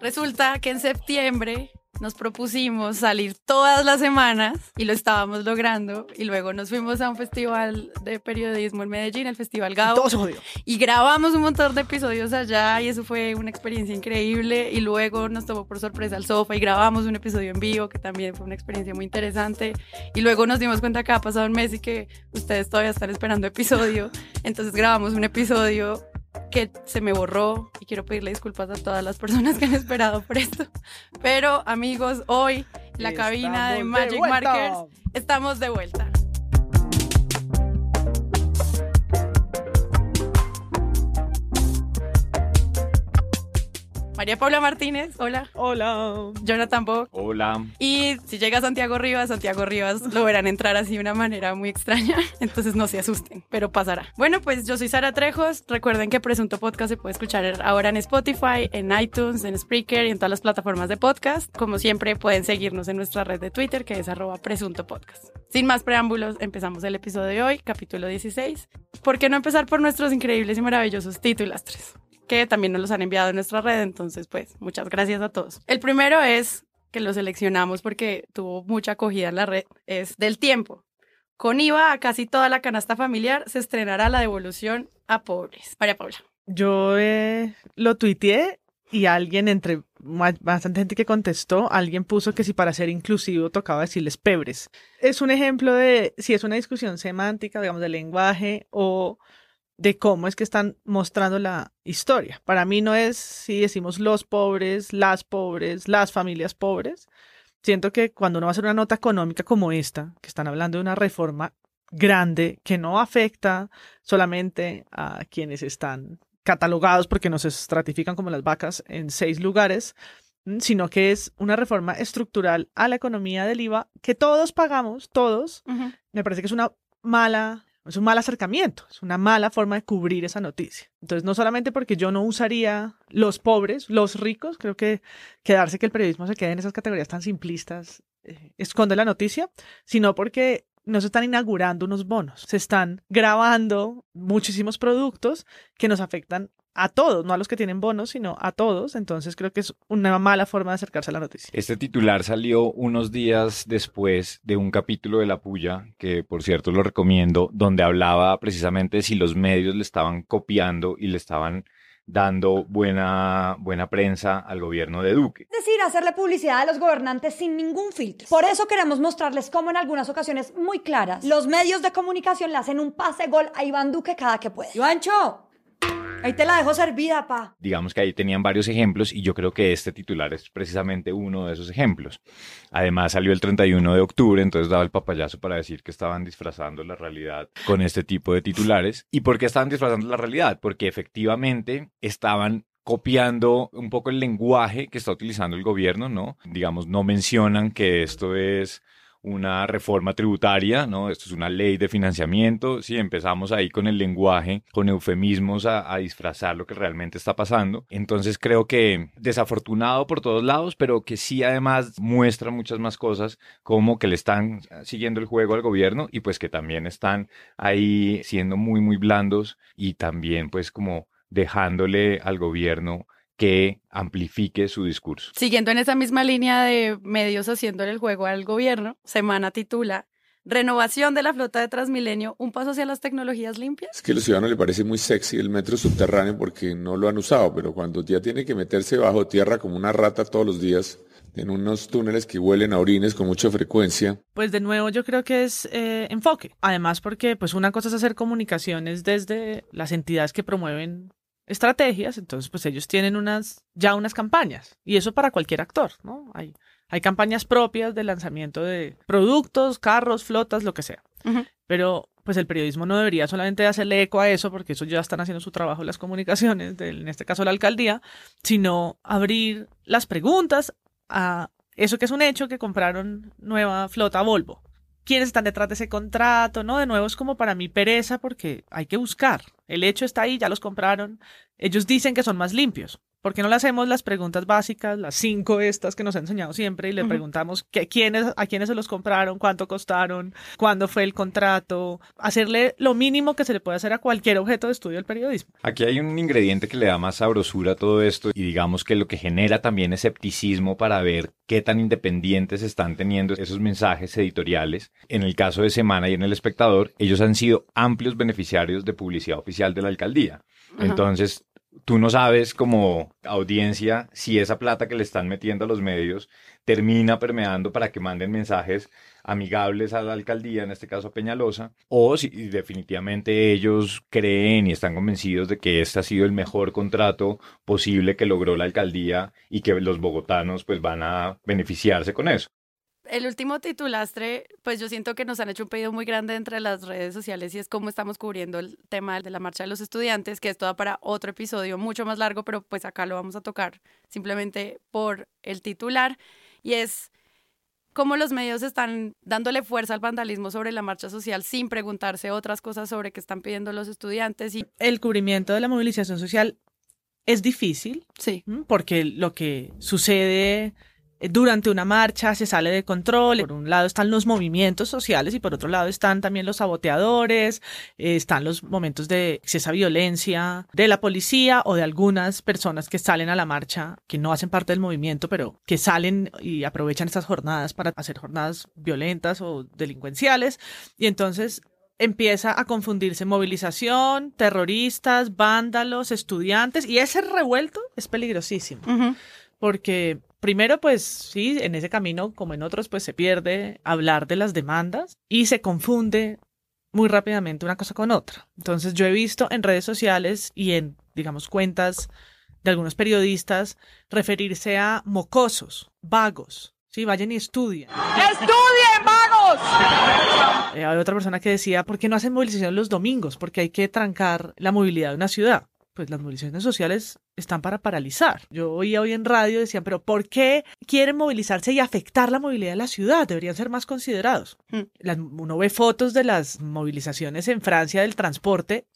Resulta que en septiembre nos propusimos salir todas las semanas y lo estábamos logrando. Y luego nos fuimos a un festival de periodismo en Medellín, el Festival Gabo. Todo se jodió. Y grabamos un montón de episodios allá y eso fue una experiencia increíble. Y luego nos tomó por sorpresa el sofá y grabamos un episodio en vivo que también fue una experiencia muy interesante. Y luego nos dimos cuenta que ha pasado un mes y que ustedes todavía están esperando episodio. Entonces grabamos un episodio que se me borró y quiero pedirle disculpas a todas las personas que han esperado por esto. Pero amigos, hoy en la cabina de Magic. Markers estamos de vuelta. María Paula Martínez, hola. Hola. Jonathan Bock. Hola. Y si llega Santiago Rivas, Santiago Rivas lo verán entrar así de una manera muy extraña, entonces no se asusten, pero pasará. Bueno, pues yo soy Sara Trejos. Recuerden que Presunto Podcast se puede escuchar ahora en Spotify, en iTunes, en Spreaker y en todas las plataformas de podcast. Como siempre, pueden seguirnos en nuestra red de Twitter, que es arroba Presunto Podcast. Sin más preámbulos, empezamos el episodio de hoy, capítulo 16. ¿Por qué no empezar por nuestros increíbles y maravillosos titulastres? Que también nos los han enviado en nuestra red, entonces pues muchas gracias a todos. El primero es que lo seleccionamos porque tuvo mucha acogida en la red, es del tiempo. Con IVA a casi toda la canasta familiar se estrenará la devolución a pobres. María Paula. Yo eh, lo tuiteé y alguien, entre bastante gente que contestó, alguien puso que si para ser inclusivo tocaba decirles pebres. Es un ejemplo de si es una discusión semántica, digamos, de lenguaje o de cómo es que están mostrando la historia. Para mí no es si decimos los pobres, las pobres, las familias pobres. Siento que cuando uno va a hacer una nota económica como esta, que están hablando de una reforma grande que no afecta solamente a quienes están catalogados porque nos estratifican como las vacas en seis lugares, mm, sino que es una reforma estructural a la economía del IVA que todos pagamos, todos. Me parece que es una mala, es un mal acercamiento, es una mala forma de cubrir esa noticia. Entonces, no solamente porque yo no usaría los pobres, los ricos, creo que quedarse que el periodismo se quede en esas categorías tan simplistas eh, esconde la noticia, sino porque no se están inaugurando unos bonos, se están grabando muchísimos productos que nos afectan a todos, no a los que tienen bonos, sino a todos. Entonces creo que es una mala forma de acercarse a la noticia. Este titular salió unos días después de un capítulo de La Puya, que por cierto lo recomiendo, donde hablaba precisamente si los medios le estaban copiando y le estaban dando buena, buena prensa al gobierno de Duque. Es decir, hacerle publicidad a los gobernantes sin ningún filtro. Por eso queremos mostrarles cómo en algunas ocasiones muy claras los medios de comunicación le hacen un pase gol a Iván Duque cada que puede. Ivancho, ahí te la dejo servida, pa. Digamos que ahí tenían varios ejemplos y yo creo que este titular es precisamente uno de esos ejemplos. Además salió el 31 de octubre, entonces daba el papayazo para decir que estaban disfrazando la realidad con este tipo de titulares. ¿Y por qué estaban disfrazando la realidad? Porque efectivamente estaban copiando un poco el lenguaje que está utilizando el gobierno, ¿no? Digamos, no mencionan que esto es una reforma tributaria, ¿no? Esto es una ley de financiamiento, sí, empezamos ahí con el lenguaje, con eufemismos a, a, disfrazar lo que realmente está pasando. Entonces creo que desafortunado por todos lados, pero que sí además muestra muchas más cosas, como que le están siguiendo el juego al gobierno y pues que también están ahí siendo muy, muy blandos y también pues como dejándole al gobierno que amplifique su discurso. Siguiendo en esa misma línea de medios haciéndole el juego al gobierno, Semana titula Renovación de la flota de Transmilenio, un paso hacia las tecnologías limpias. Es que a los ciudadanos les parece muy sexy el metro subterráneo porque no lo han usado, pero cuando ya tiene que meterse bajo tierra como una rata todos los días, en unos túneles que huelen a orines con mucha frecuencia. Pues de nuevo yo creo que es eh, enfoque. Además porque pues una cosa es hacer comunicaciones desde las entidades que promueven estrategias, entonces pues ellos tienen unas ya unas campañas y eso para cualquier actor, ¿no? Hay hay campañas propias de lanzamiento de productos, carros, flotas, lo que sea. Uh -huh. Pero pues el periodismo no debería solamente hacerle eco a eso, porque eso ya están haciendo su trabajo las comunicaciones, de, en este caso la alcaldía, sino abrir las preguntas a eso que es un hecho que compraron nueva flota Volvo. ¿Quiénes están detrás de ese contrato? ¿No? De nuevo es como para mí pereza porque hay que buscar. El hecho está ahí, ya los compraron. Ellos dicen que son más limpios. ¿Por qué no le hacemos las preguntas básicas, las cinco estas que nos ha enseñado siempre, y le preguntamos que, quiénes, a quiénes se los compraron, cuánto costaron, cuándo fue el contrato? Hacerle lo mínimo que se le puede hacer a cualquier objeto de estudio del periodismo. Aquí hay un ingrediente que le da más sabrosura a todo esto y digamos que lo que genera también escepticismo para ver qué tan independientes están teniendo esos mensajes editoriales. En el caso de Semana y en El Espectador, ellos han sido amplios beneficiarios de publicidad oficial de la alcaldía. Entonces, tú no sabes como audiencia si esa plata que le están metiendo a los medios termina permeando para que manden mensajes amigables a la alcaldía, en este caso a Peñalosa, o si definitivamente ellos creen y están convencidos de que este ha sido el mejor contrato posible que logró la alcaldía y que los bogotanos pues van a beneficiarse con eso el último titulastre, pues yo siento que nos han hecho un pedido muy grande entre las redes sociales y es cómo estamos cubriendo el tema de la marcha de los estudiantes, que esto da para otro episodio mucho más largo, pero pues acá lo vamos a tocar simplemente por el titular y es cómo los medios están dándole fuerza al vandalismo sobre la marcha social sin preguntarse otras cosas sobre qué están pidiendo los estudiantes. Y... El cubrimiento de la movilización social es difícil, sí. porque lo que sucede durante una marcha se sale de control. Por un lado están los movimientos sociales y por otro lado están también los saboteadores, eh, están los momentos de excesa violencia de la policía o de algunas personas que salen a la marcha, que no hacen parte del movimiento, pero que salen y aprovechan estas jornadas para hacer jornadas violentas o delincuenciales. Y entonces empieza a confundirse movilización, terroristas, vándalos, estudiantes, y ese revuelto es peligrosísimo. Porque primero, pues sí, en ese camino, como en otros, pues se pierde hablar de las demandas y se confunde muy rápidamente una cosa con otra. Entonces yo he visto en redes sociales y en, digamos, cuentas de algunos periodistas referirse a mocosos, vagos. Sí, vayan y estudien. ¡Estudien, vagos! Eh, hay otra persona que decía, ¿por qué no hacen movilización los domingos? Porque hay que trancar la movilidad de una ciudad pues las movilizaciones sociales están para paralizar. Yo oía hoy en radio, decían, pero ¿por qué quieren movilizarse y afectar la movilidad de la ciudad? Deberían ser más considerados. Hmm. uno ve fotos de las movilizaciones en Francia del transporte,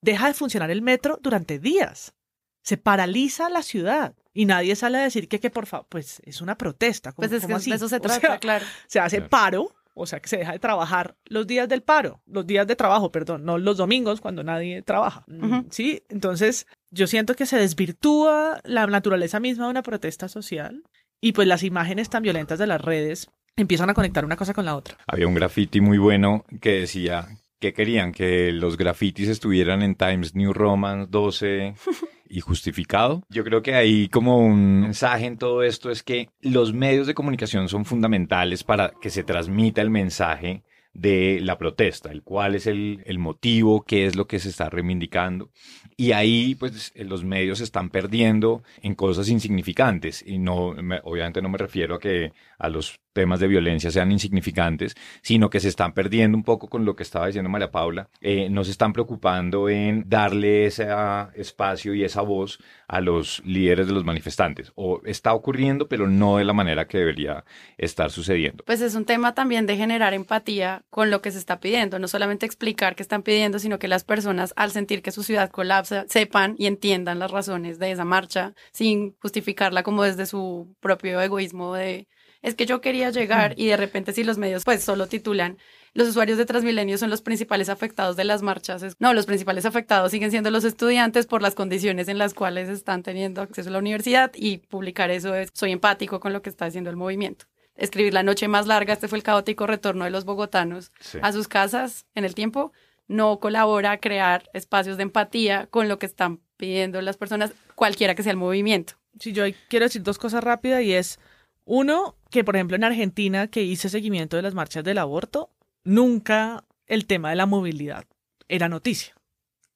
deja de funcionar el metro durante días. Se paraliza la ciudad y nadie sale a decir que, que por favor, pues es una protesta. pues es que de eso se trata, claro. Se hace paro o sea que se deja de trabajar los días del paro, los días de trabajo, perdón, no los domingos cuando nadie trabaja. Sí, entonces yo siento que se desvirtúa la naturaleza misma de una protesta social y pues las imágenes tan violentas de las redes empiezan a conectar una cosa con la otra. Había un graffiti muy bueno que decía que querían que los grafitis estuvieran en Times New Roman 12 y justificado. Yo creo que ahí como un mensaje en todo esto es que los medios de comunicación son fundamentales para que se transmita el mensaje de la protesta, el cuál es el, el, motivo, qué es lo que se está reivindicando. Y ahí, pues, los medios se están perdiendo en cosas insignificantes. Y no, obviamente no me refiero a que a los temas de violencia sean insignificantes, sino que se están perdiendo un poco con lo que estaba diciendo María Paula, eh, no se están preocupando en darle ese espacio y esa voz a los líderes de los manifestantes. O está ocurriendo, pero no de la manera que debería estar sucediendo. Pues es un tema también de generar empatía con lo que se está pidiendo, no solamente explicar qué están pidiendo, sino que las personas al sentir que su ciudad colapsa sepan y entiendan las razones de esa marcha sin justificarla como desde su propio egoísmo de es que yo quería llegar y de repente si los medios pues solo titulan los usuarios de Transmilenio son los principales afectados de las marchas. No, los principales afectados siguen siendo los estudiantes por las condiciones en las cuales están teniendo acceso a la universidad y publicar eso es, soy empático con lo que está haciendo el movimiento. Escribir la noche más larga, este fue el caótico retorno de los bogotanos a sus casas en el tiempo, no colabora a crear espacios de empatía con lo que están pidiendo las personas, cualquiera que sea el movimiento. Sí, yo quiero decir dos cosas rápidas y es uno, que por ejemplo en Argentina, que hice seguimiento de las marchas del aborto, nunca el tema de la movilidad era noticia.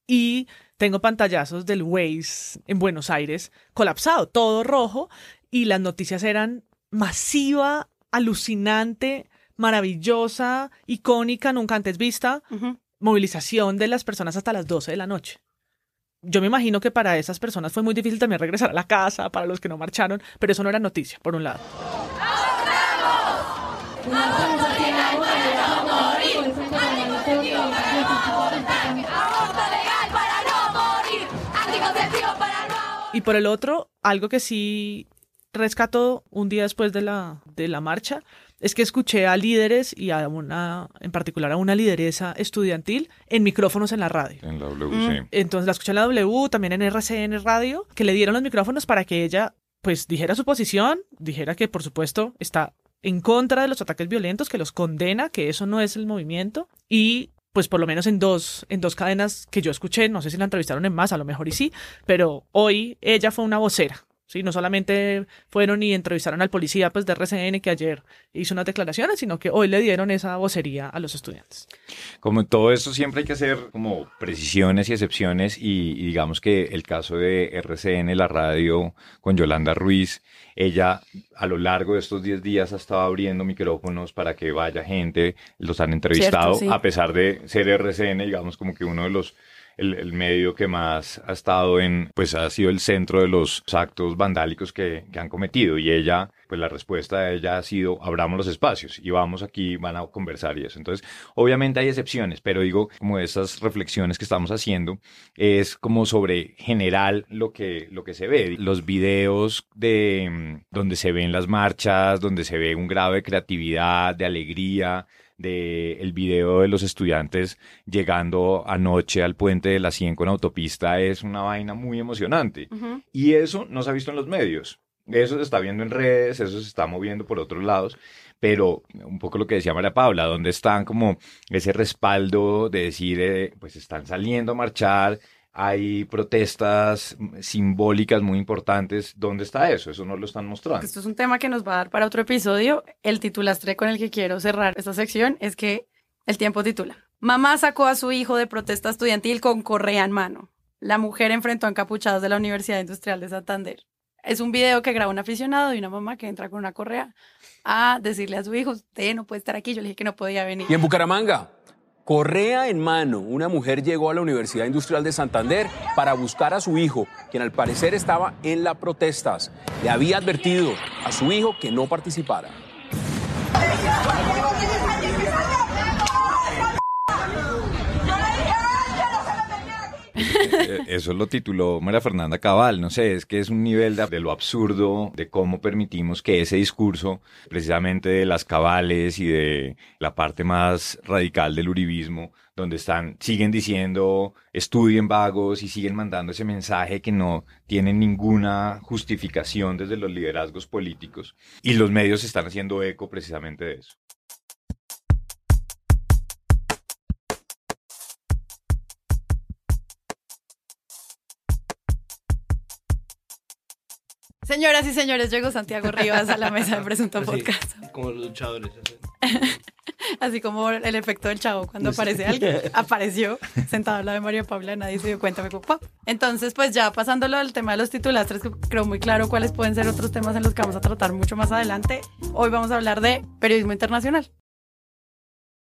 Y tengo pantallazos del Waze en Buenos Aires colapsado, todo rojo, y las noticias eran masiva, alucinante, maravillosa, icónica, nunca antes vista, movilización de las personas hasta las 12 de la noche yo me imagino que para esas personas fue muy difícil también regresar a la casa, para los que no marcharon, pero eso no era noticia, por un lado. Y por el otro, algo que sí rescató un día después de la, de la marcha es que escuché a líderes y a una, en particular a una lideresa estudiantil en micrófonos en la radio. En la W, Mm. sí. Entonces la escuché en la W, también en RCN Radio, que le dieron los micrófonos para que ella pues dijera su posición, dijera que por supuesto está en contra de los ataques violentos, que los condena, que eso no es el movimiento y pues por lo menos en dos en dos cadenas que yo escuché, no sé si la entrevistaron en más, a lo mejor y sí, pero hoy ella fue una vocera. Sí, no solamente fueron y entrevistaron al policía pues de RCN que ayer hizo unas declaraciones, sino que hoy le dieron esa vocería a los estudiantes. Como en todo esto siempre hay que hacer como precisiones y excepciones y, y digamos que el caso de RCN, la radio con Yolanda Ruiz, ella a lo largo de estos 10 días ha estado abriendo micrófonos para que vaya gente, los han entrevistado, Cierto, sí. a pesar de ser RCN, digamos como que uno de los el, medio que más ha estado en, pues ha sido el centro de los actos vandálicos que, que han cometido. Y ella, pues la respuesta de ella ha sido, abramos los espacios y vamos aquí, van a conversar y eso. Entonces, obviamente hay excepciones, pero digo, como esas reflexiones que estamos haciendo, es como sobre general lo que, lo que se ve. Los videos de mm, donde se ven las marchas, donde se ve un grado de creatividad, de alegría, de el video de los estudiantes llegando anoche al puente de la 100 con autopista es una vaina muy emocionante. Y eso no se ha visto en los medios. Eso se está viendo en redes, eso se está moviendo por otros lados, pero un poco lo que decía María Paula, donde están como ese respaldo de decir, eh, pues están saliendo a marchar, hay protestas simbólicas muy importantes, ¿dónde está eso? Eso no lo están mostrando. Esto es un tema que nos va a dar para otro episodio. El titulastre con el que quiero cerrar esta sección es que el tiempo titula. Mamá sacó a su hijo de protesta estudiantil con correa en mano. La mujer enfrentó a encapuchados de la Universidad Industrial de Santander. Es un video que graba un aficionado y una mamá que entra con una correa a decirle a su hijo, usted no puede estar aquí. Yo le dije que no podía venir. Y en Bucaramanga, correa en mano, una mujer llegó a la Universidad Industrial de Santander para buscar a su hijo, quien al parecer estaba en las protestas. Le había advertido a su hijo que no participara. Eso lo tituló María Fernanda Cabal, no sé, es que es un nivel de, de lo absurdo, de cómo permitimos que ese discurso, precisamente de las cabales y de la parte más radical del uribismo, donde están, siguen diciendo, estudien vagos y siguen mandando ese mensaje que no tiene ninguna justificación desde los liderazgos políticos. Y los medios están haciendo eco precisamente de eso. Señoras y señores, llegó Santiago Rivas a la mesa de Presunto Así, Podcast. como los luchadores. así. Así como el efecto del chavo cuando aparece alguien, apareció sentado al lado de María Paula, nadie se dio cuenta, me pop. Entonces, pues ya pasándolo al tema de los titulastres, que creo muy claro cuáles pueden ser otros temas en los que vamos a tratar mucho más adelante. Hoy vamos a hablar de periodismo internacional.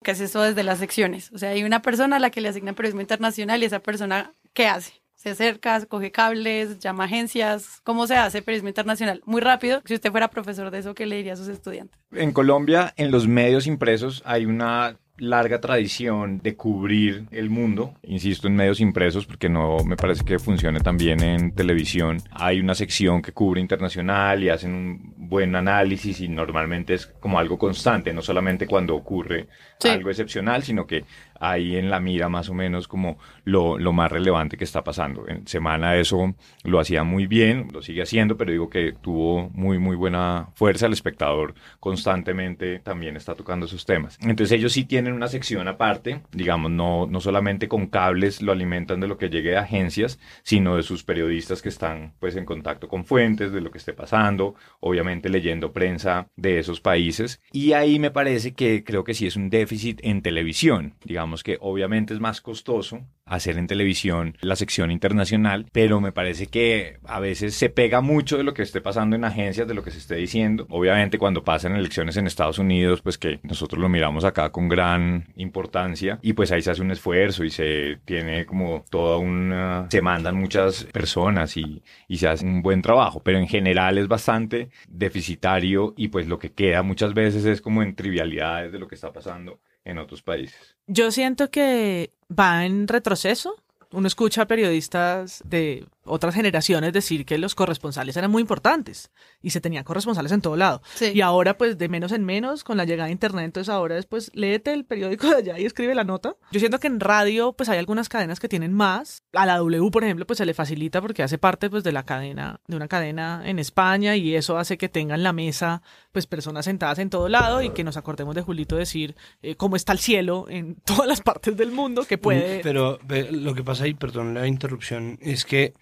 ¿Qué es eso desde las secciones? O sea, hay una persona a la que le asignan periodismo internacional y esa persona, ¿qué hace? Se acerca, coge cables, llama agencias. ¿Cómo se hace periodismo internacional? Muy rápido. Si usted fuera profesor de eso, ¿qué le diría a sus estudiantes? En Colombia, en los medios impresos, hay una larga tradición de cubrir el mundo, insisto en medios impresos porque no me parece que funcione también en televisión. Hay una sección que cubre internacional y hacen un buen análisis y normalmente es como algo constante, no solamente cuando ocurre Sí. algo excepcional, sino que hay en la mira más o menos como lo, lo más relevante que está pasando. En semana eso lo hacía muy bien, lo sigue haciendo, pero digo que tuvo muy, muy buena fuerza. El espectador constantemente también está tocando esos temas. Entonces ellos sí tienen una sección aparte, digamos, no, no solamente con cables lo alimentan de lo que llegue de agencias, sino de sus periodistas que están pues en contacto con fuentes de lo que esté pasando, obviamente leyendo prensa de esos países. Y ahí me parece que creo que sí es un déficit en televisión. Digamos que obviamente es más costoso hacer en televisión la sección internacional, pero me parece que a veces se pega mucho de lo que esté pasando en agencias, de lo que se esté diciendo. Obviamente cuando pasan elecciones en Estados Unidos, pues que nosotros lo miramos acá con gran importancia y pues ahí se hace un esfuerzo y se tiene como toda una... se mandan muchas personas y, y se hace un buen trabajo, pero en general es bastante deficitario y pues lo que queda muchas veces es como en trivialidades de lo que está pasando en otros países. Yo siento que va en retroceso. Uno escucha a periodistas de otras generaciones decir que los corresponsales eran muy importantes y se tenían corresponsales en todo lado. Sí. Y ahora pues de menos en menos con la llegada de internet, entonces ahora después léete el periódico de allá y escribe la nota. Yo siento que en radio pues hay algunas cadenas que tienen más. A la W, por ejemplo, pues se le facilita porque hace parte pues de la cadena, de una cadena en España y eso hace que tengan la mesa pues personas sentadas en todo lado y que nos acordemos de Julito decir eh, cómo está el cielo en todas las partes del mundo que puede... Pero ve, lo que pasa ahí, perdón la interrupción, es que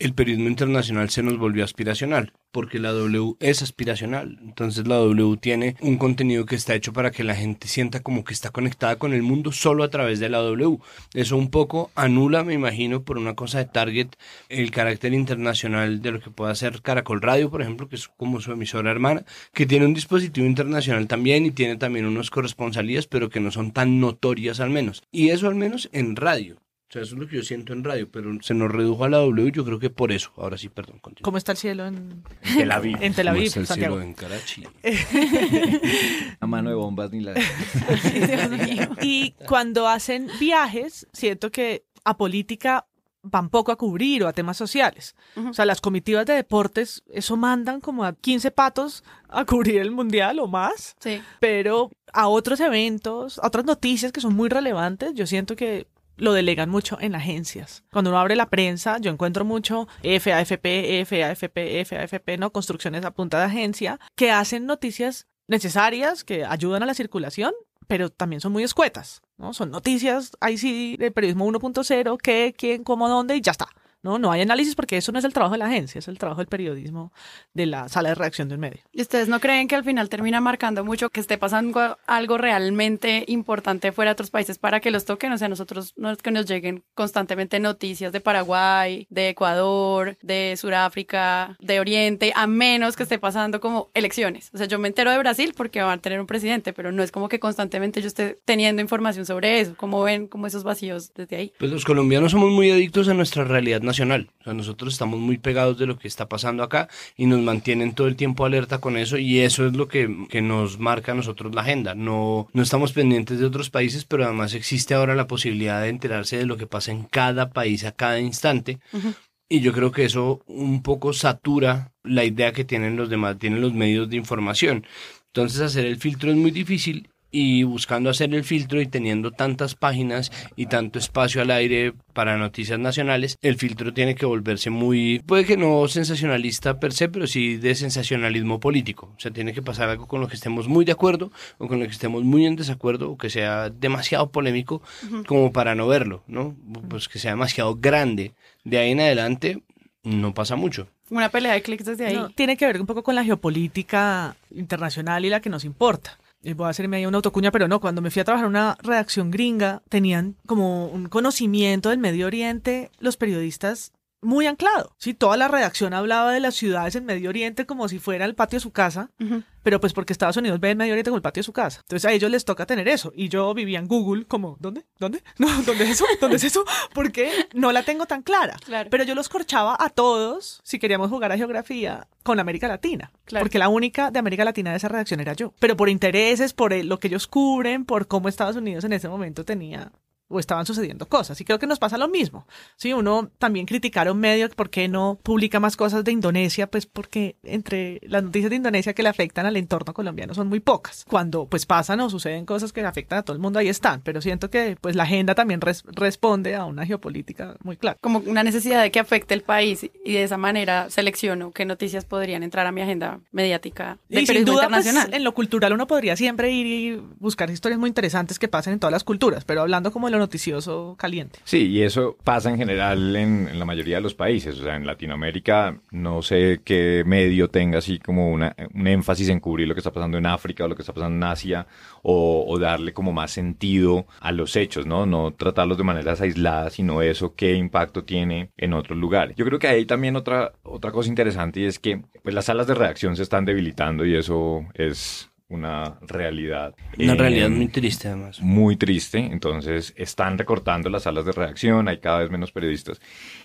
el periodismo internacional se nos volvió aspiracional, porque la W es aspiracional. Entonces la W tiene un contenido que está hecho para que la gente sienta como que está conectada con el mundo solo a través de la W. Eso un poco anula, me imagino, por una cosa de target, el carácter internacional de lo que puede hacer Caracol Radio, por ejemplo, que es como su emisora hermana, que tiene un dispositivo internacional también y tiene también unos corresponsalías, pero que no son tan notorias al menos. Y eso al menos en radio. O sea, eso es lo que yo siento en radio, pero se nos redujo a la W, yo creo que por eso. Ahora sí, perdón. continúa. ¿Cómo está el cielo en, En Tel Aviv. en Tel ¿Cómo Aviv, está el Santiago? cielo en Karachi? A mano de bombas ni la... Y cuando hacen viajes, siento que a política van poco a cubrir o a temas sociales. O sea, las comitivas de deportes, eso mandan como a 15 patos a cubrir el mundial o más, Sí. pero a otros eventos, a otras noticias que son muy relevantes, yo siento que lo delegan mucho en agencias. Cuando uno abre la prensa, yo encuentro mucho FAFP, FAFP, FAFP, ¿no? Construcciones a punta de agencia, que hacen noticias necesarias, que ayudan a la circulación, pero también son muy escuetas, ¿no? Son noticias, ahí sí, de periodismo 1.0, qué, quién, cómo, dónde, y ya está. No, no hay análisis porque eso no es el trabajo de la agencia, es el trabajo del periodismo de la sala de redacción de un medio. ¿Y ustedes no creen que al final termina marcando mucho que esté pasando algo realmente importante fuera de otros países para que los toquen? O sea, nosotros no es que nos lleguen constantemente noticias de Paraguay, de Ecuador, de Sudáfrica, de Oriente, a menos que esté pasando como elecciones. O sea, yo me entero de Brasil porque van a tener un presidente, pero no es como que constantemente yo esté teniendo información sobre eso. ¿Cómo ven como esos vacíos desde ahí? Pues los colombianos somos muy adictos a nuestra realidad nacional. O sea, nosotros estamos muy pegados de lo que está pasando acá y nos mantienen todo el tiempo alerta con eso y eso es lo que, que nos marca a nosotros la agenda. No, no estamos pendientes de otros países, pero además existe ahora la posibilidad de enterarse de lo que pasa en cada país a cada instante. Y yo creo que eso un poco satura la idea que tienen los demás, tienen los medios de información. Entonces hacer el filtro es muy difícil y buscando hacer el filtro y teniendo tantas páginas y tanto espacio al aire para noticias nacionales, el filtro tiene que volverse muy, puede que no sensacionalista per se, pero sí de sensacionalismo político. O sea, tiene que pasar algo con lo que estemos muy de acuerdo o con lo que estemos muy en desacuerdo o que sea demasiado polémico como para no verlo, ¿no? Pues que sea demasiado grande. De ahí en adelante no pasa mucho. Una pelea de clics desde ahí. No, tiene que ver un poco con la geopolítica internacional y la que nos importa. Y voy a hacerme ahí una autocuña, pero no, cuando me fui a trabajar en una redacción gringa, tenían como un conocimiento del Medio Oriente los periodistas muy anclado. Sí, toda la redacción hablaba de las ciudades en Medio Oriente como si fuera el patio de su casa, pero pues porque Estados Unidos ve el Medio Oriente como el patio de su casa. Entonces a ellos les toca tener eso. Y yo vivía en Google como, ¿dónde? ¿Dónde? No, ¿dónde es eso? ¿Dónde es eso? Porque no la tengo tan clara. Claro. Pero yo los corchaba a todos, si queríamos jugar a geografía, con América Latina. Claro. Porque la única de América Latina de esa redacción era yo. Pero por intereses, por el- lo que ellos cubren, por cómo Estados Unidos en ese momento tenía o estaban sucediendo cosas. Y creo que nos pasa lo mismo. Sí, uno también criticaron medios por qué no publica más cosas de Indonesia, pues porque entre las noticias de Indonesia que le afectan al entorno colombiano son muy pocas. Cuando pues pasan o suceden cosas que afectan a todo el mundo, ahí están. Pero siento que pues la agenda también res- responde a una geopolítica muy clara. como una necesidad de que afecte el país y de esa manera selecciono qué noticias podrían entrar a mi agenda mediática de Y sin duda, pues, internacional. en lo cultural uno podría siempre ir y buscar historias muy interesantes que pasen en todas las culturas, pero hablando como de lo noticioso caliente. Sí, y eso pasa en general en, la mayoría de los países. O sea, en Latinoamérica no sé qué medio tenga así como una, un énfasis en cubrir lo que está pasando en África o lo que está pasando en Asia o, o darle como más sentido a los hechos, ¿no? No tratarlos de maneras aisladas, sino eso, qué impacto tiene en otros lugares. Yo creo que hay también otra, otra cosa interesante y es que pues, las salas de redacción se están debilitando y eso es una realidad. Una Eh, realidad muy triste además. muy triste, entonces están recortando las salas de redacción, hay cada vez menos periodistas.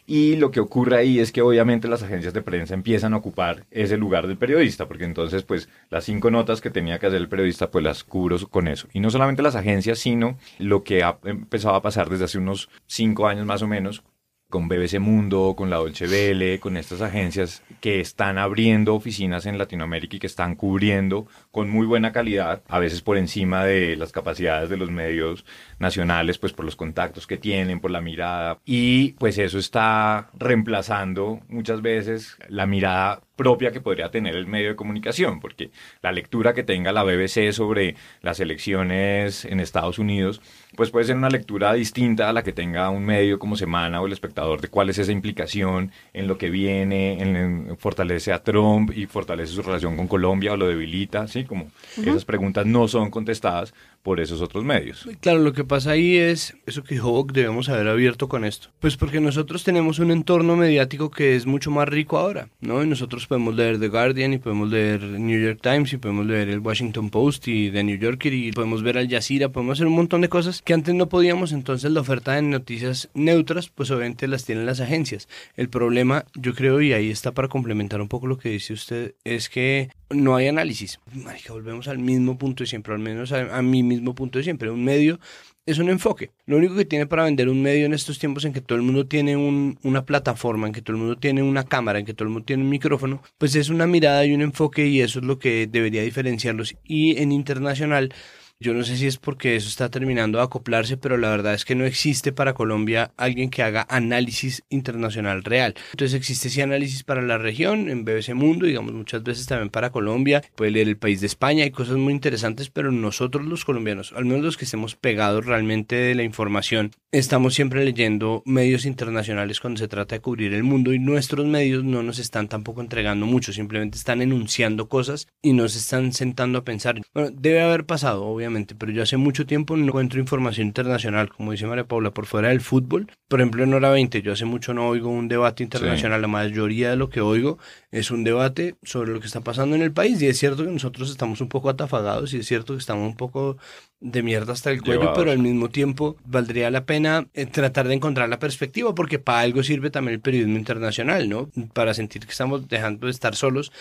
Y lo que ocurre ahí es que obviamente las agencias de prensa empiezan a ocupar ese lugar del periodista, porque entonces pues las cinco notas que tenía que hacer el periodista pues las cubro con eso. Y no solamente las agencias, sino lo que ha empezado a pasar desde hace unos cinco años más o menos, con BBC Mundo, con la Dolce Vele, con estas agencias que están abriendo oficinas en Latinoamérica y que están cubriendo con muy buena calidad, a veces por encima de las capacidades de los medios nacionales, pues por los contactos que tienen, por la mirada. Y pues eso está reemplazando muchas veces la mirada propia que podría tener el medio de comunicación, porque la lectura que tenga la BBC sobre las elecciones en Estados Unidos, pues puede ser una lectura distinta a la que tenga un medio como Semana o el espectador de cuál es esa implicación en lo que viene, en, fortalece a Trump y fortalece su relación con Colombia o lo debilita, ¿sí? Como esas preguntas no son contestadas por esos otros medios. Claro, lo que pasa ahí es eso que dijo debemos haber abierto con esto. Pues porque nosotros tenemos un entorno mediático que es mucho más rico ahora, ¿no? Y nosotros podemos leer The Guardian y podemos leer New York Times y podemos leer el Washington Post y The New Yorker y podemos ver Al Jazeera, podemos hacer un montón de cosas que antes no podíamos. Entonces la oferta de noticias neutras, pues obviamente las tienen las agencias. El problema, yo creo, y ahí está para complementar un poco lo que dice usted, es que no hay análisis. Marica, volvemos al mismo punto de siempre, al menos a, a mi mismo punto de siempre. Un medio es un enfoque. Lo único que tiene para vender un medio en estos tiempos en que todo el mundo tiene un, una plataforma, en que todo el mundo tiene una cámara, en que todo el mundo tiene un micrófono, pues es una mirada y un enfoque y eso es lo que debería diferenciarlos. Y en internacional yo no sé si es porque eso está terminando de acoplarse, pero la verdad es que no existe para Colombia alguien que haga análisis internacional real. Entonces existe sí análisis para la región, en BBC Mundo, digamos muchas veces también para Colombia, puede leer el país de España, hay cosas muy interesantes, pero nosotros los colombianos, al menos los que estemos pegados realmente de la información, estamos siempre leyendo medios internacionales cuando se trata de cubrir el mundo y nuestros medios no nos están tampoco entregando mucho, simplemente están enunciando cosas y nos están sentando a pensar. Bueno, debe haber pasado, obviamente pero yo hace mucho tiempo no encuentro información internacional, como dice María Paula, por fuera del fútbol. Por ejemplo, en Hora 20, yo hace mucho no oigo un debate internacional, la mayoría de lo que oigo es un debate sobre lo que está pasando en el país, y es cierto que nosotros estamos un poco atafagados, y es cierto que estamos un poco de mierda hasta el cuello, pero al mismo tiempo valdría la pena eh, tratar de encontrar la perspectiva, porque para algo sirve también el periodismo internacional, ¿no? Para sentir que estamos dejando de estar solos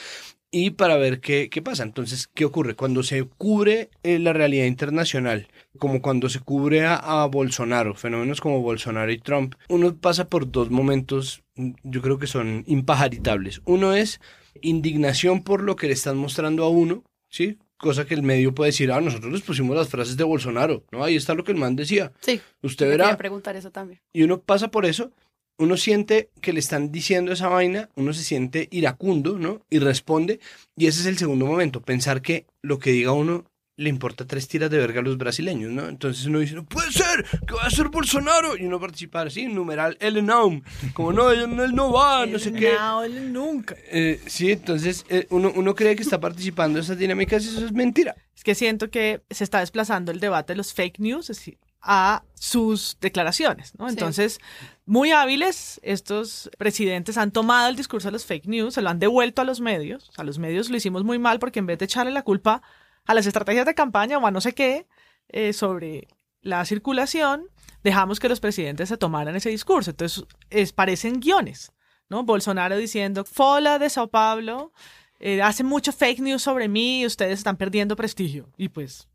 y para ver qué, qué pasa. Entonces, ¿qué ocurre? Cuando se cubre eh, la realidad internacional, como cuando se cubre a, Bolsonaro, fenómenos como Bolsonaro y Trump, uno pasa por dos momentos, yo creo que son impajaritables. Uno es indignación por lo que le están mostrando a uno, ¿sí? Cosa que el medio puede decir, ah, nosotros les pusimos las frases de Bolsonaro, ¿no? Ahí está lo que el man decía. Sí. Usted verá. preguntar eso también. Y uno pasa por eso uno siente que le están diciendo esa vaina, uno se siente iracundo, ¿no? Y responde. Y ese es el segundo momento, pensar que lo que diga uno le importa tres tiras de verga a los brasileños, ¿no? Entonces uno dice, no puede ser, que va a ser Bolsonaro. Y uno participa así, numeral, él no, como no, él, no va, no sé qué. No, él nunca. Eh, sí, entonces eh, uno, uno cree que está participando en esas dinámicas y eso es mentira. Es que siento que se está desplazando el debate de los fake news, es decir, a sus declaraciones, ¿no? Entonces, muy hábiles, estos presidentes han tomado el discurso de los fake news, se lo han devuelto a los medios, a los medios lo hicimos muy mal porque en vez de echarle la culpa a las estrategias de campaña o a no sé qué eh, sobre la circulación, dejamos que los presidentes se tomaran ese discurso. Entonces, es, parecen guiones, ¿no? Bolsonaro diciendo, Fola de Sao Paulo eh, hace mucho fake news sobre mí y ustedes están perdiendo prestigio. Y pues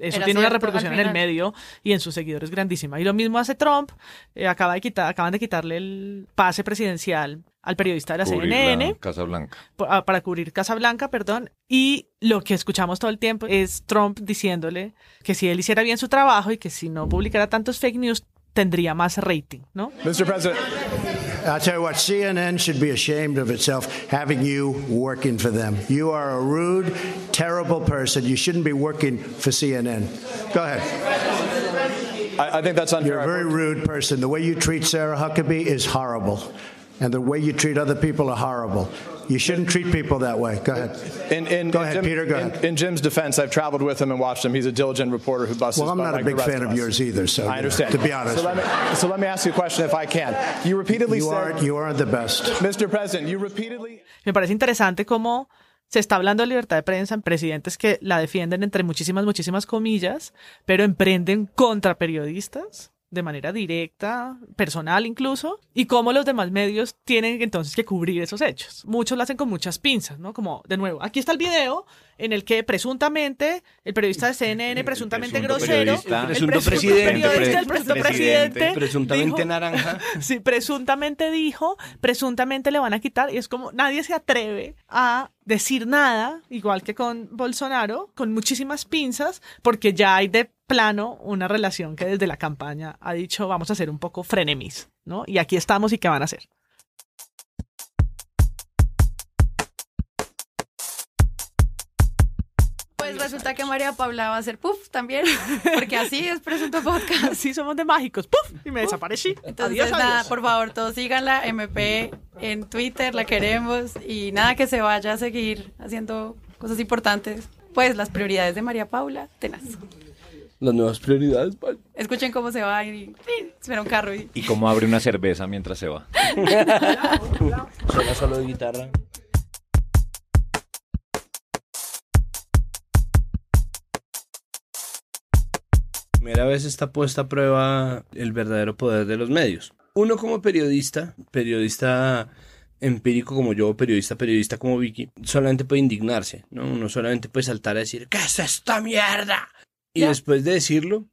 eso tiene una repercusión en el medio y en sus seguidores grandísima. Y lo mismo hace Trump, eh, acaba de quitar, acaban de quitarle el pase presidencial al periodista de la CNN. Casa Blanca. Ah, para cubrir Casa Blanca, perdón. Y lo que escuchamos todo el tiempo es Trump diciéndole que si él hiciera bien su trabajo y que si no publicara tantos fake news, tendría más rating, ¿no? Mr. President. I'll tell you what, CNN should be ashamed of itself having you working for them. You are a rude, terrible person. You shouldn't be working for CNN. Go ahead. I, I think that's unfair. You're a very rude person. The way you treat Sarah Huckabee is horrible. And the way you treat other people are horrible. You shouldn't treat people that way. Go ahead. In, in, go ahead, Jim, Peter. Go in, ahead. In Jim's defense, I've traveled with him and watched him. He's a diligent reporter who busts. Well, I'm not a big fan of, of yours either. So I understand. To be honest. So let, me, so let me ask you a question, if I can. You repeatedly you said, aren't, you aren't the best, Mr. President. You repeatedly. Me parece interesante cómo se está hablando de libertad de prensa en presidentes que la defienden entre muchísimas, muchísimas comillas, pero emprenden contra periodistas de manera directa, personal incluso, y cómo los demás medios tienen entonces que cubrir esos hechos. Muchos lo hacen con muchas pinzas, ¿no? Como, de nuevo, aquí está el video en el que presuntamente el periodista de CNN, presuntamente grosero, el Presunto presidente, periodista, el pre- presunto presidente, presuntamente dijo- naranja. Sí, presuntamente dijo, presuntamente le van a quitar, y es como nadie se atreve a decir nada, igual que con Bolsonaro, con muchísimas pinzas, porque ya hay de plano una relación que desde la campaña ha dicho vamos a hacer un poco frenemis, ¿no? Y aquí estamos y qué van a hacer. Pues resulta que María Paula va a hacer puff también, porque así es Presunto Podcast. Así somos de mágicos, ¡puf! Y me desaparecí. Entonces, adiós, nada, adiós. por favor, todos síganla, MP en Twitter, la queremos y nada que se vaya a seguir haciendo cosas importantes. Pues las prioridades de María Paula, tenaz. Las nuevas prioridades, ¿vale? Escuchen cómo se va y espera un carro y Y cómo abre una cerveza mientras se va. Suena solo de guitarra. Primera vez está puesta a prueba el verdadero poder de los medios. Uno como periodista, periodista empírico como yo, periodista, periodista como Vicky, solamente puede indignarse, ¿no? Uno solamente puede saltar a decir, ¿qué es esta mierda? Y después de decirlo,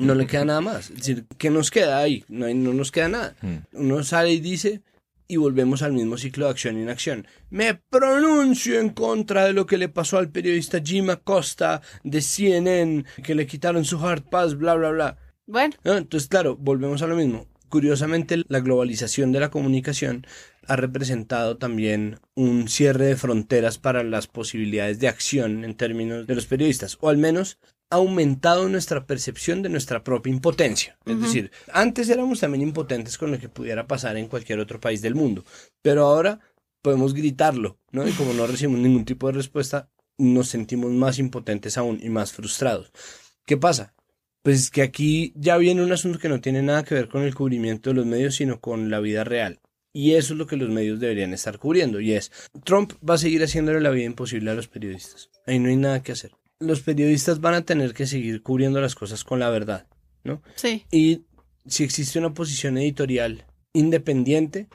no le queda nada más. Es decir, ¿qué nos queda ahí? No, hay- no nos queda nada. Uno sale y dice, y volvemos al mismo ciclo de acción e inacción. Me pronuncio en contra de lo que le pasó al periodista Jim Acosta de CNN, que le quitaron su hard pass, bla, bla, bla. bueno, ¿No? Entonces, claro, volvemos a lo mismo. Curiosamente, la globalización de la comunicación ha representado también un cierre de fronteras para las posibilidades de acción en términos de los periodistas, o al menos aumentado nuestra percepción de nuestra propia impotencia. Es decir, antes éramos también impotentes con lo que pudiera pasar en cualquier otro país del mundo, pero ahora podemos gritarlo, ¿no? Y como no recibimos ningún tipo de respuesta, nos sentimos más impotentes aún y más frustrados. ¿Qué pasa? Pues que aquí ya viene un asunto que no tiene nada que ver con el cubrimiento de los medios, sino con la vida real. Y eso es lo que los medios deberían estar cubriendo. Y es, Trump va a seguir haciéndole la vida imposible a los periodistas. Ahí no hay nada que hacer. Los periodistas van a tener que seguir cubriendo las cosas con la verdad, ¿no? sí. Y si existe una posición editorial independiente,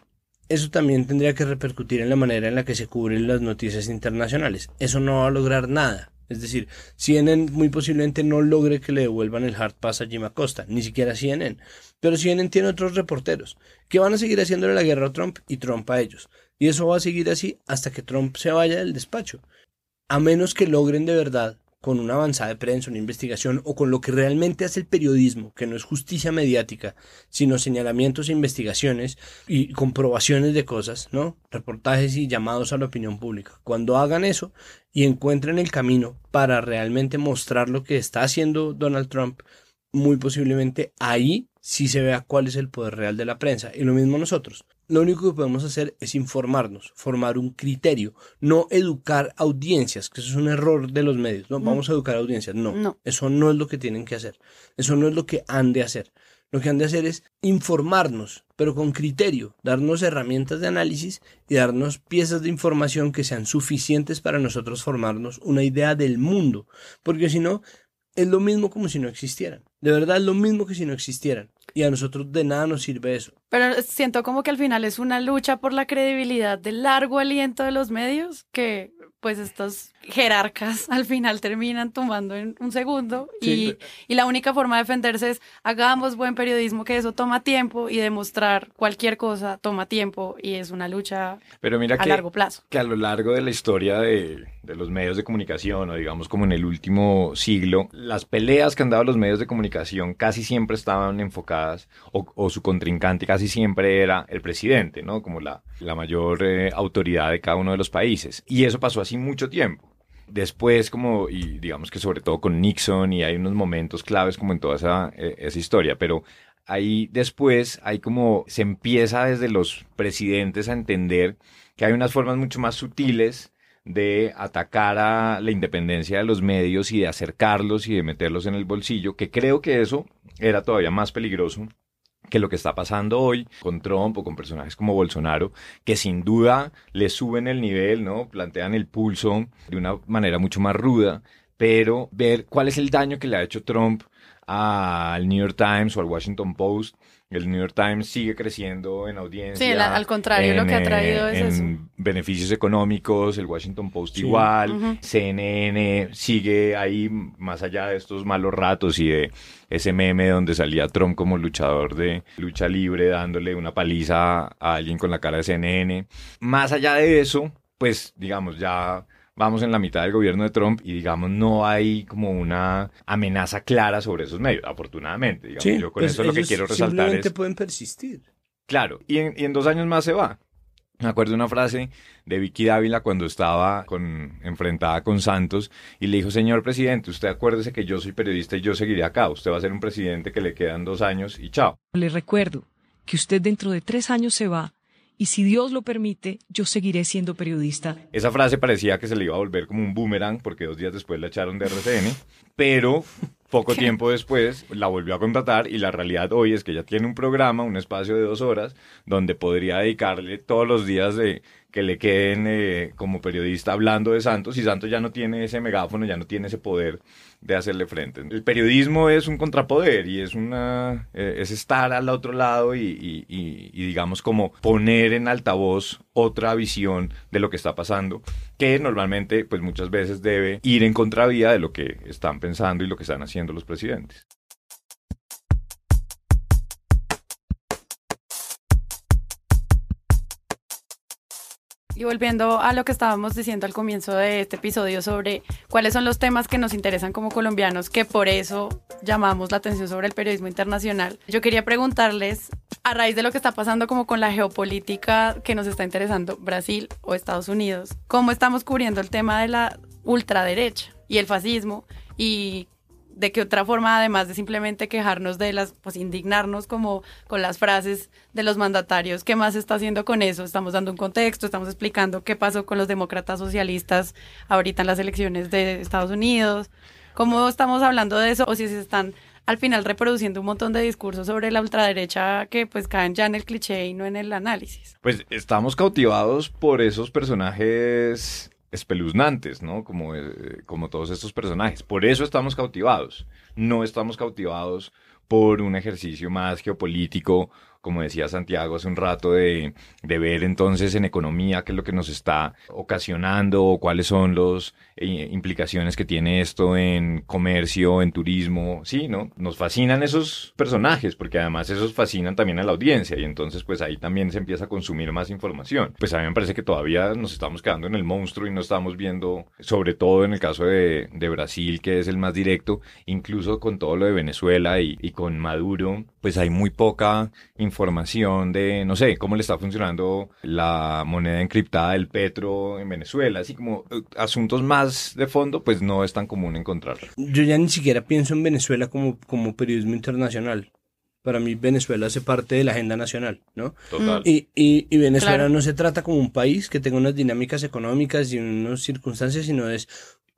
eso también tendría que repercutir en la manera en la que se cubren las noticias internacionales. Eso no va a lograr nada. Es decir, CNN muy posiblemente no logre que le devuelvan el hard pass a Jim Acosta, ni siquiera CNN. Pero CNN tiene otros reporteros que van a seguir haciéndole la guerra a Trump y Trump a ellos. Y eso va a seguir así hasta que Trump se vaya del despacho. A menos que logren de verdad con una avanzada de prensa, una investigación o con lo que realmente hace el periodismo, que no es justicia mediática, sino señalamientos e investigaciones y comprobaciones de cosas, ¿no? Reportajes y llamados a la opinión pública. Cuando hagan eso y encuentren el camino para realmente mostrar lo que está haciendo Donald Trump, muy posiblemente ahí sí se vea cuál es el poder real de la prensa. Y lo mismo nosotros. Lo único que podemos hacer es informarnos, formar un criterio, no educar audiencias, que eso es un error de los medios. No, vamos a educar audiencias. No, No. eso no es lo que tienen que hacer. Eso no es lo que han de hacer. Lo que han de hacer es informarnos, pero con criterio, darnos herramientas de análisis y darnos piezas de información que sean suficientes para nosotros formarnos una idea del mundo. Porque si no, es lo mismo como si no existieran. De verdad es lo mismo que si no existieran. Y a nosotros de nada nos sirve eso. Pero siento como que al final es una lucha por la credibilidad del largo aliento de los medios que pues estos jerarcas al final terminan tomando en un segundo y, y la única forma de defenderse es hagamos buen periodismo que eso toma tiempo y demostrar cualquier cosa toma tiempo y es una lucha Pero mira a que, largo plazo. que a lo largo de la historia de, de los medios de comunicación, o digamos como en el último siglo, las peleas que han dado los medios de comunicación casi siempre estaban enfocadas, o, o su contrincante casi siempre era el presidente, ¿no? Como la, la mayor eh, autoridad de cada uno de los países. Y eso pasó así mucho tiempo. Después, como, y digamos que sobre todo con Nixon, y hay unos momentos claves como en toda esa, eh, esa historia, pero ahí después hay como, se empieza desde los presidentes a entender que hay unas formas mucho más sutiles de atacar a la independencia de los medios y de acercarlos y de meterlos en el bolsillo, que creo que eso era todavía más peligroso que lo que está pasando hoy con Trump o con personajes como Bolsonaro, que sin duda le suben el nivel, ¿no? Plantean el pulso de una manera mucho más ruda, pero ver cuál es el daño que le ha hecho Trump al New York Times o al Washington Post. El New York Times sigue creciendo en audiencia. Sí, al contrario, lo que ha traído eh, es en eso. beneficios económicos, el Washington Post Sí. igual, Ujú. CNN sigue ahí más allá de estos malos ratos y de ese meme donde salía Trump como luchador de lucha libre dándole una paliza a alguien con la cara de CNN. Más allá de eso, pues digamos ya vamos en la mitad del gobierno de Trump y digamos no hay como una amenaza clara sobre esos medios, afortunadamente. Digamos. Sí, Yo con pues eso lo que quiero resaltar simplemente es... pueden persistir. Claro, y en, y en dos años más se va. Me acuerdo de una frase de Vicky Dávila cuando estaba con, enfrentada con Santos y le dijo, señor presidente, usted acuérdese que yo soy periodista y yo seguiré acá. Usted va a ser un presidente que le quedan dos años y chao. Le recuerdo que usted dentro de tres años se va y si Dios lo permite, yo seguiré siendo periodista. Esa frase parecía que se le iba a volver como un boomerang porque dos días después la echaron de RCN, pero poco tiempo después la volvió a contratar y la realidad hoy es que ella tiene un programa, un espacio de dos horas, donde podría dedicarle todos los días de que le queden eh, como periodista hablando de Santos y Santos ya no tiene ese megáfono, ya no tiene ese poder de hacerle frente. El periodismo es un contrapoder y es una eh, es estar al otro lado y, y- digamos como poner en altavoz otra visión de lo que está pasando que normalmente pues muchas veces debe ir en contravía de lo que están pensando y lo que están haciendo los presidentes. Y volviendo a lo que estábamos diciendo al comienzo de este episodio sobre cuáles son los temas que nos interesan como colombianos, que por eso llamamos la atención sobre el periodismo internacional, yo quería preguntarles, a raíz de lo que está pasando como con la geopolítica que nos está interesando Brasil o Estados Unidos, ¿cómo estamos cubriendo el tema de la ultraderecha y el fascismo y de qué otra forma, además de simplemente quejarnos de las, pues indignarnos como con las frases de los mandatarios, ¿qué más se está haciendo con eso? Estamos dando un contexto, estamos explicando qué pasó con los demócratas socialistas ahorita en las elecciones de Estados Unidos, cómo estamos hablando de eso o si se están al final reproduciendo un montón de discursos sobre la ultraderecha que pues caen ya en el cliché y no en el análisis. Pues estamos cautivados por esos personajes espeluznantes, ¿no? Como, eh, como todos estos personajes. Por eso estamos cautivados. No estamos cautivados por un ejercicio más geopolítico, como decía Santiago hace un rato, de, de ver entonces en economía qué es lo que nos está ocasionando o cuáles son las implicaciones que tiene esto en comercio, en turismo. Sí, ¿no? Nos fascinan esos personajes porque además esos fascinan también a la audiencia y entonces pues ahí también se empieza a consumir más información. Pues a mí me parece que todavía nos estamos quedando en el monstruo y no estamos viendo, sobre todo en el caso de, de Brasil, que es el más directo, incluso con todo lo de Venezuela y, y con Maduro, pues hay muy poca información de, no sé, cómo le está funcionando la moneda encriptada del petro en Venezuela, así como eh, asuntos más de fondo, pues no es tan común encontrarlo. Yo ya ni siquiera pienso en Venezuela como, como periodismo internacional. Para mí Venezuela hace parte de la agenda nacional, ¿no? Total. Y, y, y Venezuela Claro. no se trata como un país que tenga unas dinámicas económicas y unas circunstancias, sino es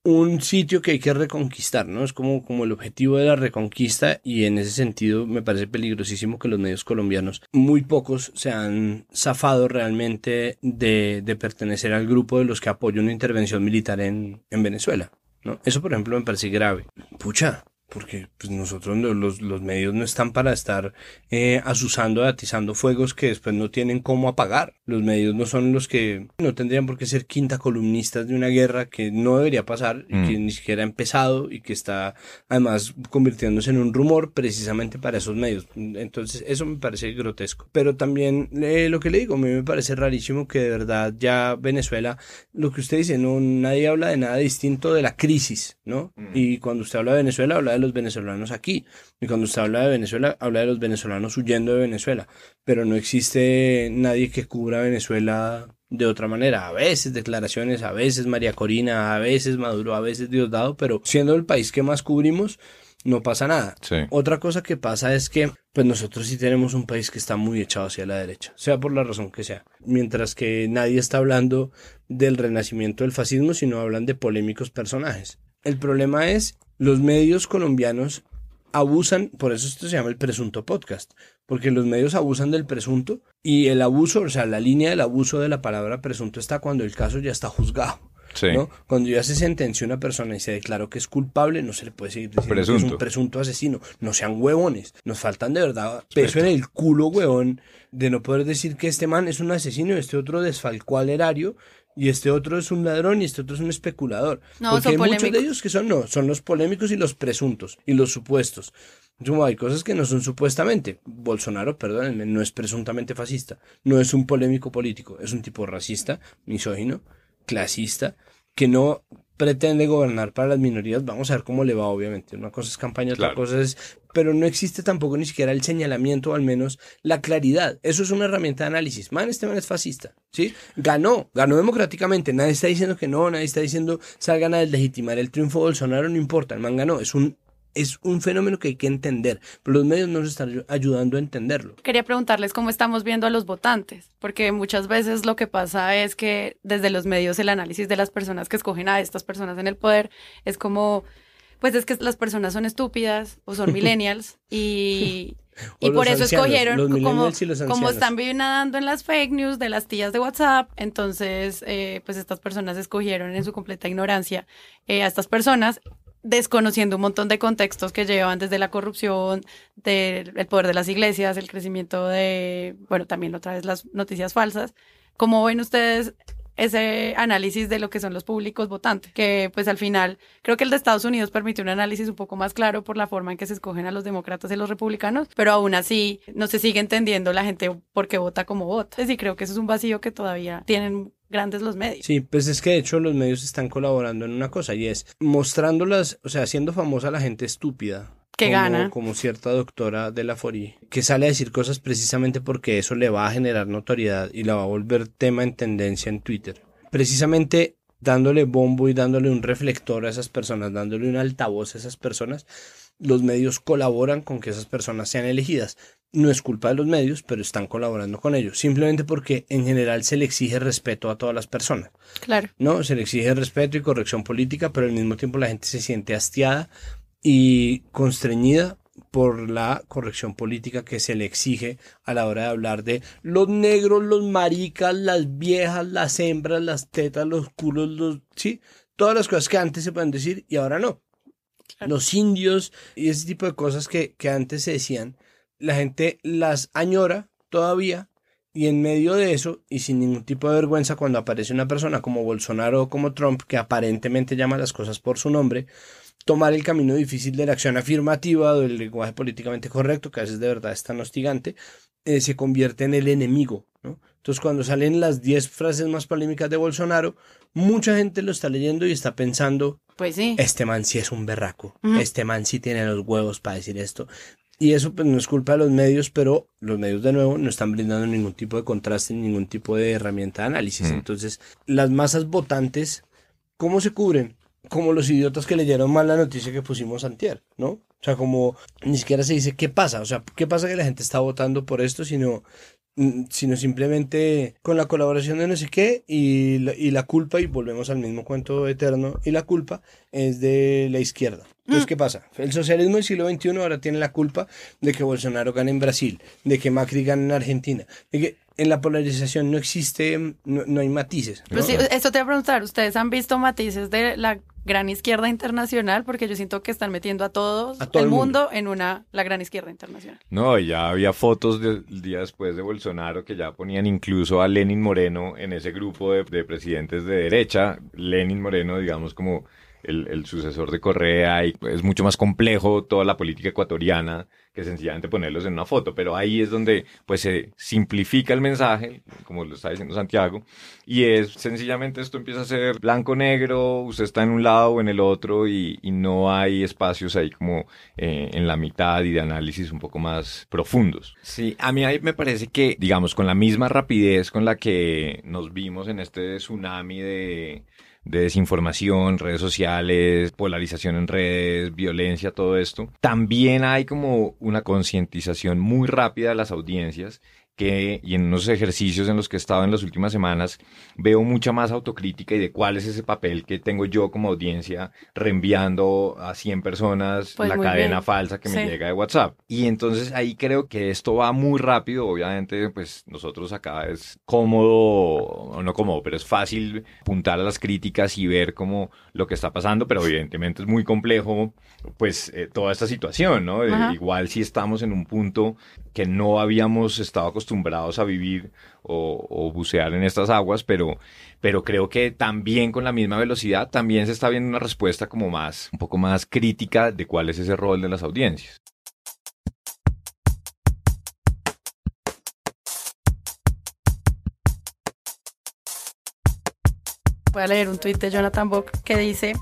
un sitio que hay que reconquistar, ¿no? Es como, como el objetivo de la reconquista y en ese sentido me parece peligrosísimo que los medios colombianos, muy pocos, se han zafado realmente de, de pertenecer al grupo de los que apoyan una intervención militar en, en Venezuela, ¿no? Eso, por ejemplo, me parece grave. Pucha, porque pues nosotros no- los, los medios no están para estar eh, asusando, atizando fuegos que después no tienen cómo apagar. Los medios no son los que no tendrían por qué ser quinta columnistas de una guerra que no debería pasar y Mm. que ni siquiera ha empezado y que está además convirtiéndose en un rumor precisamente para esos medios. Entonces eso me parece grotesco. Pero también eh, lo que le digo, a mí me parece rarísimo que de verdad ya Venezuela, lo que usted dice, no nadie habla de nada distinto de la crisis, ¿no? Mm. Y cuando usted habla de Venezuela, habla de los venezolanos aquí. Y cuando usted habla de Venezuela, habla de los venezolanos huyendo de Venezuela. Pero no existe nadie que cubra Venezuela de otra manera. A veces declaraciones, a veces María Corina, a veces Maduro, a veces Diosdado, pero siendo el país que más cubrimos, no pasa nada. Sí. Otra cosa que pasa es que pues nosotros sí tenemos un país que está muy echado hacia la derecha, sea por la razón que sea. Mientras que nadie está hablando del renacimiento del fascismo, sino hablan de polémicos personajes. El problema es los medios colombianos abusan, por eso esto se llama el presunto podcast, porque los medios abusan del presunto y el abuso, o sea, la línea del abuso de la palabra presunto está cuando el caso ya está juzgado. Sí. ¿no? Cuando ya se sentenció una persona y se declaró que es culpable, no se le puede seguir diciendo que es Presunto. un presunto asesino. No sean huevones. Nos faltan de verdad peso en el culo, huevón, de no poder decir que este man es un asesino y este otro desfalcó al erario y este otro es un ladrón y este otro es un especulador. No, Porque son hay muchos de ellos que son no, son los polémicos y los presuntos y los supuestos. Como hay cosas que no son supuestamente. Bolsonaro, perdónenme, no es presuntamente fascista, no es un polémico político, es un tipo racista, misógino, clasista, que no pretende gobernar para las minorías. Vamos a ver cómo le va, obviamente. Una cosa es campaña, otra cosa es... Pero no existe tampoco ni siquiera el señalamiento, o al menos la claridad. Eso es una herramienta de análisis. Man, este man es fascista, ¿sí? Ganó, ganó democráticamente. Nadie está diciendo que no, nadie está diciendo salgan a deslegitimar el triunfo de Bolsonaro, no importa. El man ganó. Es un, es un fenómeno que hay que entender. Pero los medios no nos están ayu- ayudando a entenderlo. Quería preguntarles cómo estamos viendo a los votantes, porque muchas veces lo que pasa es que desde los medios el análisis de las personas que escogen a estas personas en el poder es como, pues es que las personas son estúpidas o son millennials y, y por eso ancianos, escogieron, como, como están nadando en las fake news de las tías de WhatsApp, entonces eh, pues estas personas escogieron en su completa ignorancia eh, a estas personas desconociendo un montón de contextos que llevan desde la corrupción, del el poder de las iglesias, el crecimiento de, bueno, también otra vez las noticias falsas. ¿Cómo ven ustedes ese análisis de lo que son los públicos votantes? Que pues al final creo que el de Estados Unidos permite un análisis un poco más claro por la forma en que se escogen a los demócratas y los republicanos, pero aún así no se sigue entendiendo la gente por qué vota como vota. Y creo que eso es un vacío que todavía tienen grandes los medios. Sí, pues es que de hecho los medios están colaborando en una cosa y es mostrándolas, o sea, haciendo famosa a la gente estúpida. Que como, gana. Como cierta doctora de la Fori, que sale a decir cosas precisamente porque eso le va a generar notoriedad y la va a volver tema en tendencia en Twitter. Precisamente dándole bombo y dándole un reflector a esas personas, dándole un altavoz a esas personas, los medios colaboran con que esas personas sean elegidas. No es culpa de los medios, pero están colaborando con ellos, simplemente porque en general se le exige respeto a todas las personas. Claro. ¿no? Se le exige respeto y corrección política, pero al mismo tiempo la gente se siente hastiada y constreñida por la corrección política que se le exige a la hora de hablar de los negros, los maricas, las viejas, las hembras, las tetas, los culos, los... Sí, todas las cosas que antes se pueden decir y ahora no. Los indios y ese tipo de cosas que, que antes se decían, la gente las añora todavía y en medio de eso, y sin ningún tipo de vergüenza, cuando aparece una persona como Bolsonaro o como Trump, que aparentemente llama las cosas por su nombre, tomar el camino difícil de la acción afirmativa o del lenguaje políticamente correcto, que a veces de verdad es tan hostigante, eh, se convierte en el enemigo. ¿no? Entonces, cuando salen las 10 frases más polémicas de Bolsonaro, mucha gente lo está leyendo y está pensando, Pues sí. este man sí es un berraco, este man sí tiene los huevos para decir esto. Y eso pues no es culpa de los medios, pero los medios de nuevo no están brindando ningún tipo de contraste, ningún tipo de herramienta de análisis. Mm. Entonces, las masas votantes, ¿cómo se cubren? Como los idiotas que leyeron mal la noticia que pusimos antier, ¿no? O sea, como ni siquiera se dice qué pasa, o sea, qué pasa que la gente está votando por esto, sino mm, sino simplemente con la colaboración de no sé qué y la, y la culpa, y volvemos al mismo cuento eterno, y la culpa es de la izquierda. Entonces, ¿qué pasa? El socialismo del siglo XXI ahora tiene la culpa de que Bolsonaro gane en Brasil, de que Macri gane en Argentina, de que en la polarización no existe, no, no hay matices. ¿no? Pues sí, esto te voy a preguntar, ¿ustedes han visto matices de la gran izquierda internacional? Porque yo siento que están metiendo a todos A todo el el mundo, mundo. en una la gran izquierda internacional. No, ya había fotos del día después de Bolsonaro que ya ponían incluso a Lenin Moreno en ese grupo de, de presidentes de derecha. Lenin Moreno, digamos, como el, el sucesor de Correa, y es mucho más complejo toda la política ecuatoriana que sencillamente ponerlos en una foto. Pero ahí es donde pues se simplifica el mensaje, como lo está diciendo Santiago, y es sencillamente esto empieza a ser blanco-negro, usted está en un lado o en el otro y, y no hay espacios ahí como eh, en la mitad y de análisis un poco más profundos. Sí, a mí ahí me parece que, digamos, con la misma rapidez con la que nos vimos en este tsunami de de desinformación, redes sociales, polarización en redes, violencia, todo esto. También hay como una concientización muy rápida de las audiencias que, y en unos ejercicios en los que he estado en las últimas semanas, veo mucha más autocrítica y de cuál es ese papel que tengo yo como audiencia reenviando a 100 personas Pues la cadena bien. falsa que me llega de WhatsApp. Y entonces ahí creo que esto va muy rápido, obviamente, pues nosotros acá es cómodo, o no cómodo, pero es fácil apuntar a las críticas y ver cómo lo que está pasando, pero evidentemente es muy complejo, pues eh, toda esta situación, ¿no? Eh, igual si estamos en un punto que no habíamos estado acostumbrados a vivir o, bucear en estas aguas, pero, pero creo que también con la misma velocidad también se está viendo una respuesta como más, un poco más crítica de cuál es ese rol de las audiencias. Voy a leer un tuit de Jonathan Bock que dice,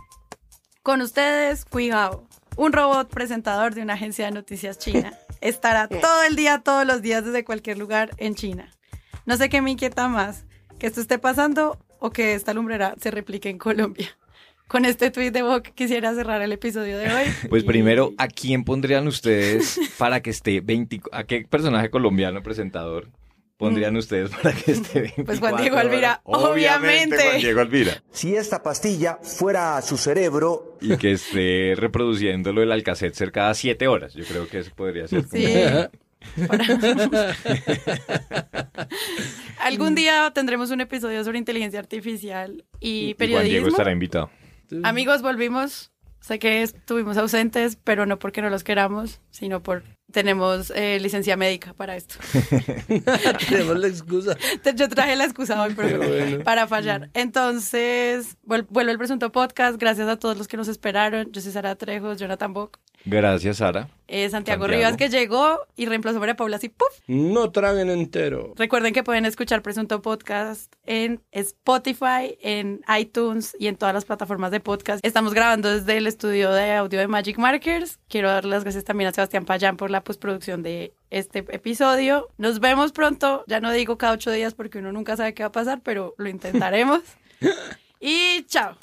con ustedes, cuidado, un robot presentador de una agencia de noticias china estará todo el día, todos los días, desde cualquier lugar en China. No sé qué me inquieta más, que esto esté pasando o que esta lumbrera se replique en Colombia. Con este tuit de Bock quisiera cerrar el episodio de hoy. Pues Y- primero, ¿a quién pondrían ustedes para que esté 20, a qué personaje colombiano presentador pondrían ustedes para que esté 24 Mm. Pues Juan Diego Alvira, horas? obviamente. Juan Diego Alvira. Si esta pastilla fuera a su cerebro, Y que esté reproduciéndolo el Alcacetzer cada 7 horas. Yo creo que eso podría ser. Sí. Algún día tendremos un episodio sobre inteligencia artificial y Y Juan Diego periodismo. estará invitado. Amigos, volvimos. Sé que estuvimos ausentes, pero no porque no los queramos, sino por tenemos eh, licencia médica para esto. Tenemos la excusa. Yo traje la excusa hoy pero- bueno. para fallar. Entonces, vuel- vuelve el presunto podcast. Gracias a todos los que nos esperaron. Yo soy Sara Trejos, Jonathan Bock, Gracias, Sara. eh, Santiago, Santiago. Rivas, que llegó y reemplazó a María Paula así, ¡puf! No traguen entero. Recuerden que pueden escuchar Presunto Podcast en Spotify, en iTunes y en todas las plataformas de podcast. Estamos grabando desde el estudio de audio de Magic Markers. Quiero dar las gracias también a Sebastián Payán por la postproducción de este episodio. Nos vemos pronto. Ya no digo cada ocho días porque uno nunca sabe qué va a pasar, pero lo intentaremos. y chao.